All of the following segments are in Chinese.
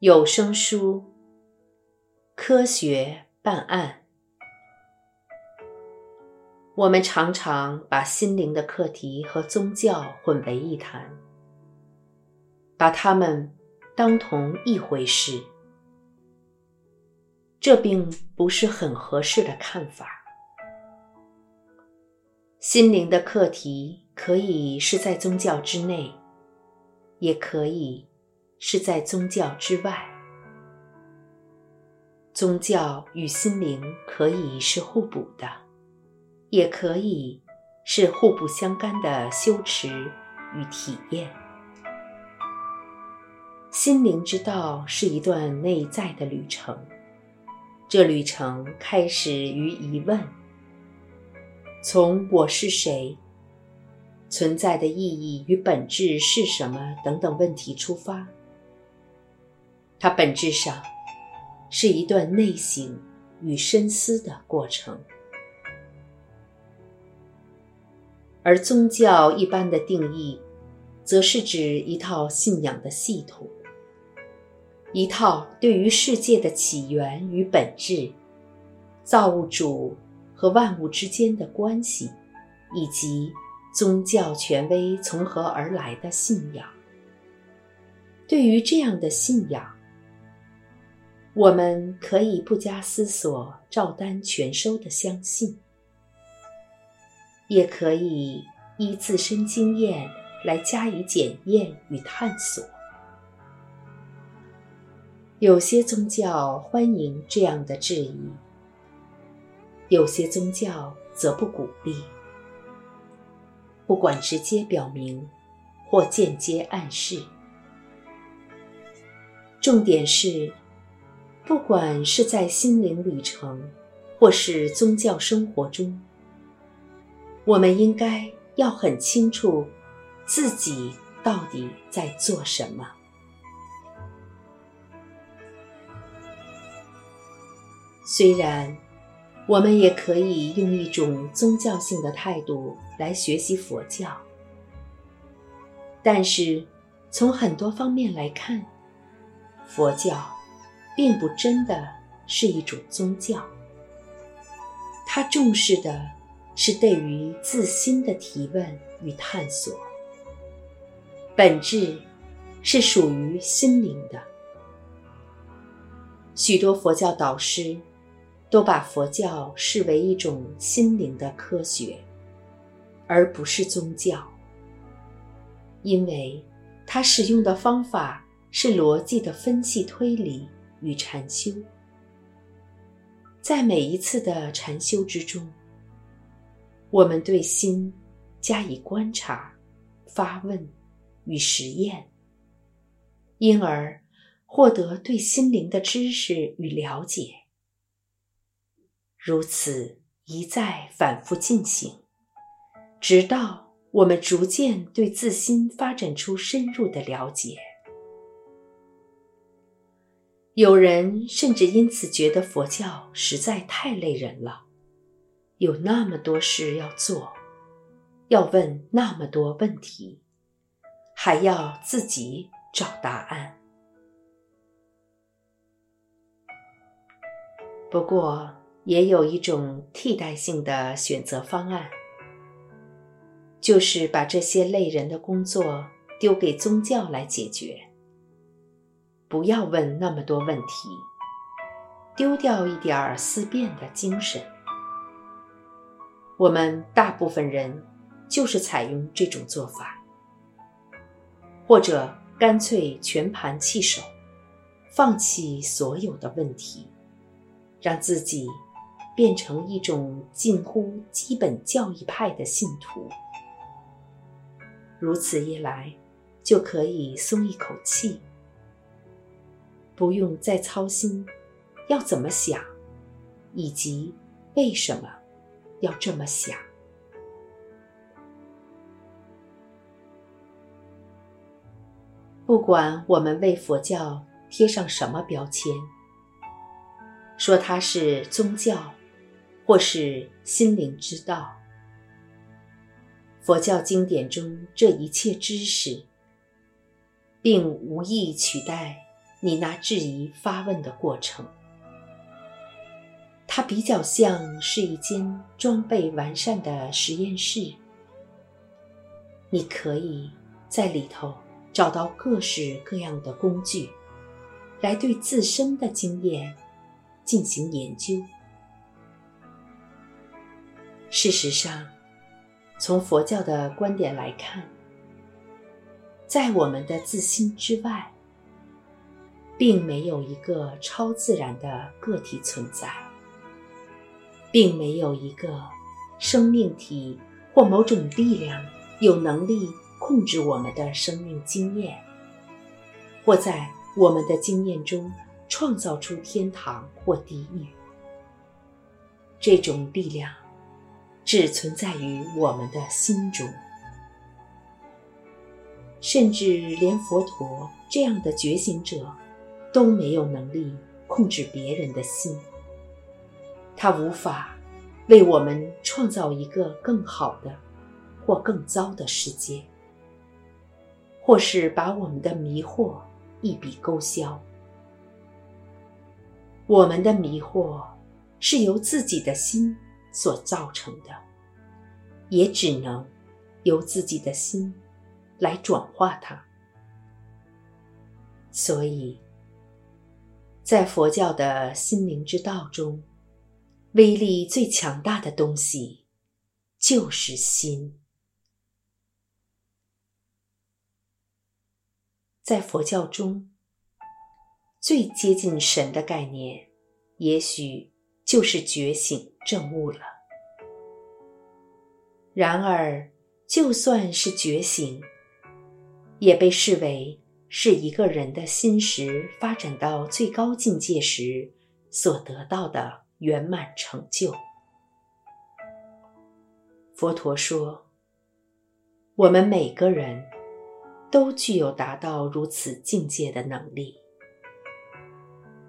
有声书《科学办案》，我们常常把心灵的课题和宗教混为一谈，把它们当同一回事，这并不是很合适的看法。心灵的课题可以是在宗教之内，也可以。是在宗教之外，宗教与心灵可以是互补的，也可以是互不相干的修持与体验。心灵之道是一段内在的旅程，这旅程开始于疑问：从我是谁、存在的意义与本质是什么等等问题出发。它本质上是一段内省与深思的过程，而宗教一般的定义，则是指一套信仰的系统，一套对于世界的起源与本质、造物主和万物之间的关系，以及宗教权威从何而来的信仰。对于这样的信仰，我们可以不加思索、照单全收的相信，也可以依自身经验来加以检验与探索。有些宗教欢迎这样的质疑，有些宗教则不鼓励。不管直接表明或间接暗示，重点是。不管是在心灵旅程，或是宗教生活中，我们应该要很清楚自己到底在做什么。虽然我们也可以用一种宗教性的态度来学习佛教，但是从很多方面来看，佛教。并不真的是一种宗教，它重视的是对于自心的提问与探索，本质是属于心灵的。许多佛教导师都把佛教视为一种心灵的科学，而不是宗教，因为他使用的方法是逻辑的分析推理。与禅修，在每一次的禅修之中，我们对心加以观察、发问与实验，因而获得对心灵的知识与了解。如此一再反复进行，直到我们逐渐对自心发展出深入的了解。有人甚至因此觉得佛教实在太累人了，有那么多事要做，要问那么多问题，还要自己找答案。不过，也有一种替代性的选择方案，就是把这些累人的工作丢给宗教来解决。不要问那么多问题，丢掉一点儿思辨的精神。我们大部分人就是采用这种做法，或者干脆全盘弃守，放弃所有的问题，让自己变成一种近乎基本教义派的信徒。如此一来，就可以松一口气。不用再操心要怎么想，以及为什么要这么想。不管我们为佛教贴上什么标签，说它是宗教，或是心灵之道，佛教经典中这一切知识，并无意取代。你那质疑发问的过程。它比较像是一间装备完善的实验室，你可以在里头找到各式各样的工具，来对自身的经验进行研究。事实上，从佛教的观点来看，在我们的自心之外，并没有一个超自然的个体存在，并没有一个生命体或某种力量有能力控制我们的生命经验，或在我们的经验中创造出天堂或地狱。这种力量只存在于我们的心中。甚至连佛陀这样的觉醒者，都没有能力控制别人的心。他无法为我们创造一个更好的或更糟的世界，或是把我们的迷惑一笔勾销。我们的迷惑是由自己的心所造成的，也只能由自己的心。来转化它。所以，在佛教的心灵之道中，威力最强大的东西就是心。在佛教中，最接近神的概念，也许就是觉醒正悟了。然而，就算是觉醒，也被视为是一个人的心识发展到最高境界时所得到的圆满成就。佛陀说：“我们每个人都具有达到如此境界的能力。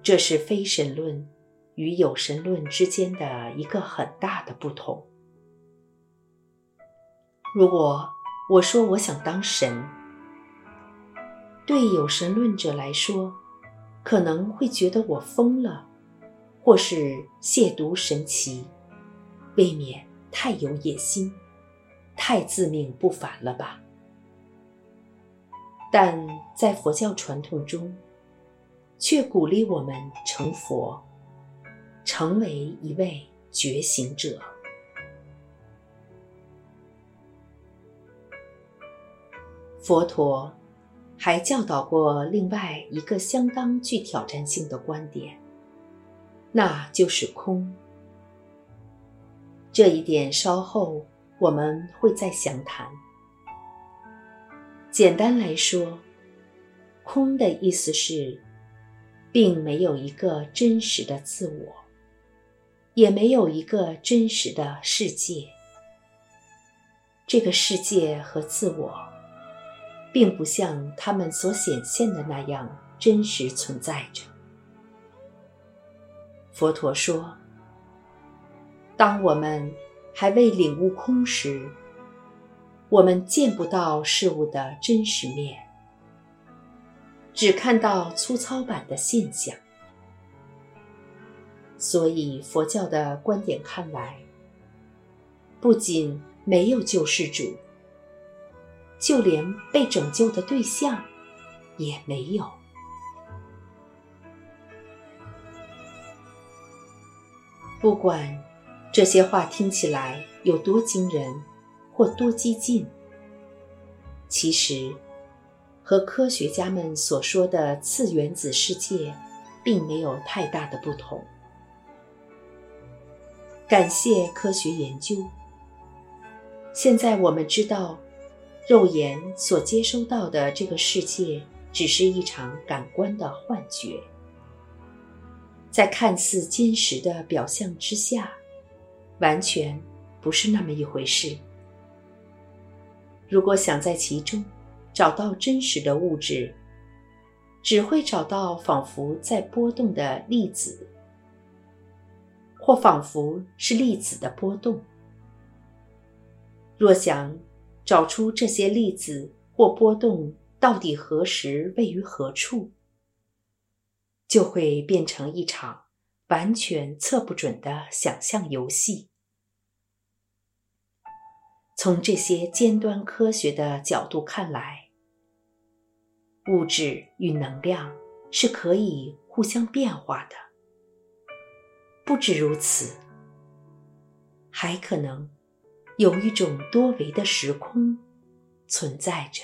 这是非神论与有神论之间的一个很大的不同。如果我说我想当神，对有神论者来说，可能会觉得我疯了，或是亵渎神奇，未免太有野心，太自命不凡了吧？但在佛教传统中，却鼓励我们成佛，成为一位觉醒者。佛陀。还教导过另外一个相当具挑战性的观点，那就是空。这一点稍后我们会再详谈。简单来说，空的意思是，并没有一个真实的自我，也没有一个真实的世界。这个世界和自我。并不像他们所显现的那样真实存在着。佛陀说：“当我们还未领悟空时，我们见不到事物的真实面，只看到粗糙版的现象。所以，佛教的观点看来，不仅没有救世主。”就连被拯救的对象也没有。不管这些话听起来有多惊人或多激进，其实和科学家们所说的次原子世界并没有太大的不同。感谢科学研究，现在我们知道。肉眼所接收到的这个世界，只是一场感官的幻觉，在看似坚实的表象之下，完全不是那么一回事。如果想在其中找到真实的物质，只会找到仿佛在波动的粒子，或仿佛是粒子的波动。若想，找出这些粒子或波动到底何时位于何处，就会变成一场完全测不准的想象游戏。从这些尖端科学的角度看来，物质与能量是可以互相变化的。不止如此，还可能有一种多维的时空存在着。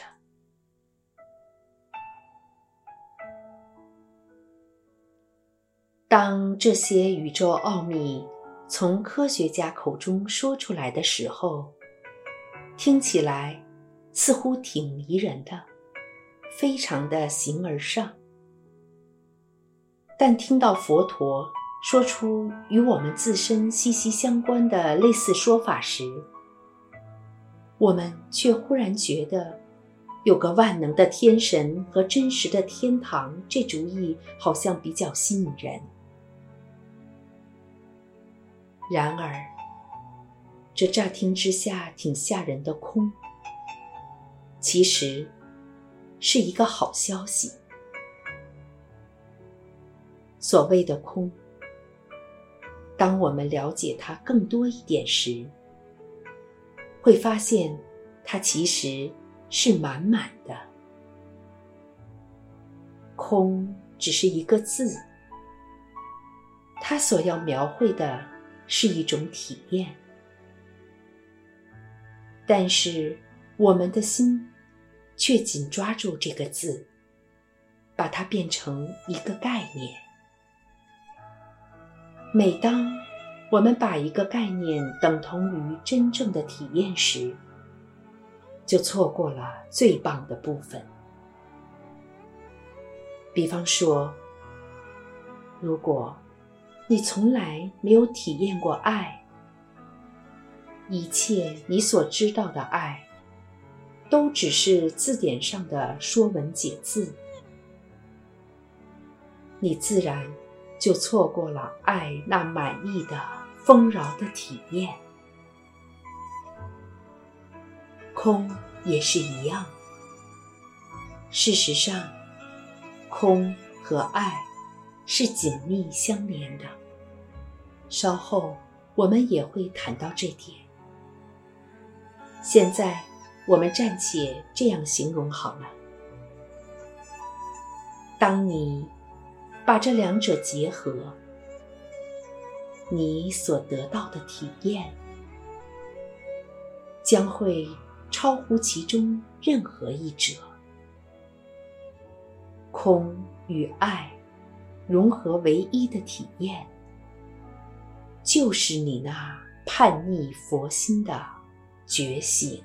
当这些宇宙奥秘从科学家口中说出来的时候，听起来似乎挺迷人的，非常的形而上。但听到佛陀说出与我们自身息息相关的类似说法时，我们却忽然觉得，有个万能的天神和真实的天堂，这主意好像比较吸引人。然而，这乍听之下挺吓人的空，其实是一个好消息。所谓的空，当我们了解它更多一点时，会发现它其实是满满的。空只是一个字，它所要描绘的。是一种体验，但是我们的心却紧抓住这个字，把它变成一个概念。每当我们把一个概念等同于真正的体验时，就错过了最棒的部分。比方说，如果。你从来没有体验过爱，一切你所知道的爱，都只是字典上的说文解字，你自然就错过了爱那满意的丰饶的体验。空也是一样，事实上，空和爱。是紧密相连的。稍后我们也会谈到这点。现在我们暂且这样形容好了：当你把这两者结合，你所得到的体验将会超乎其中任何一者。空与爱。融合唯一的体验，就是你那叛逆佛心的觉醒。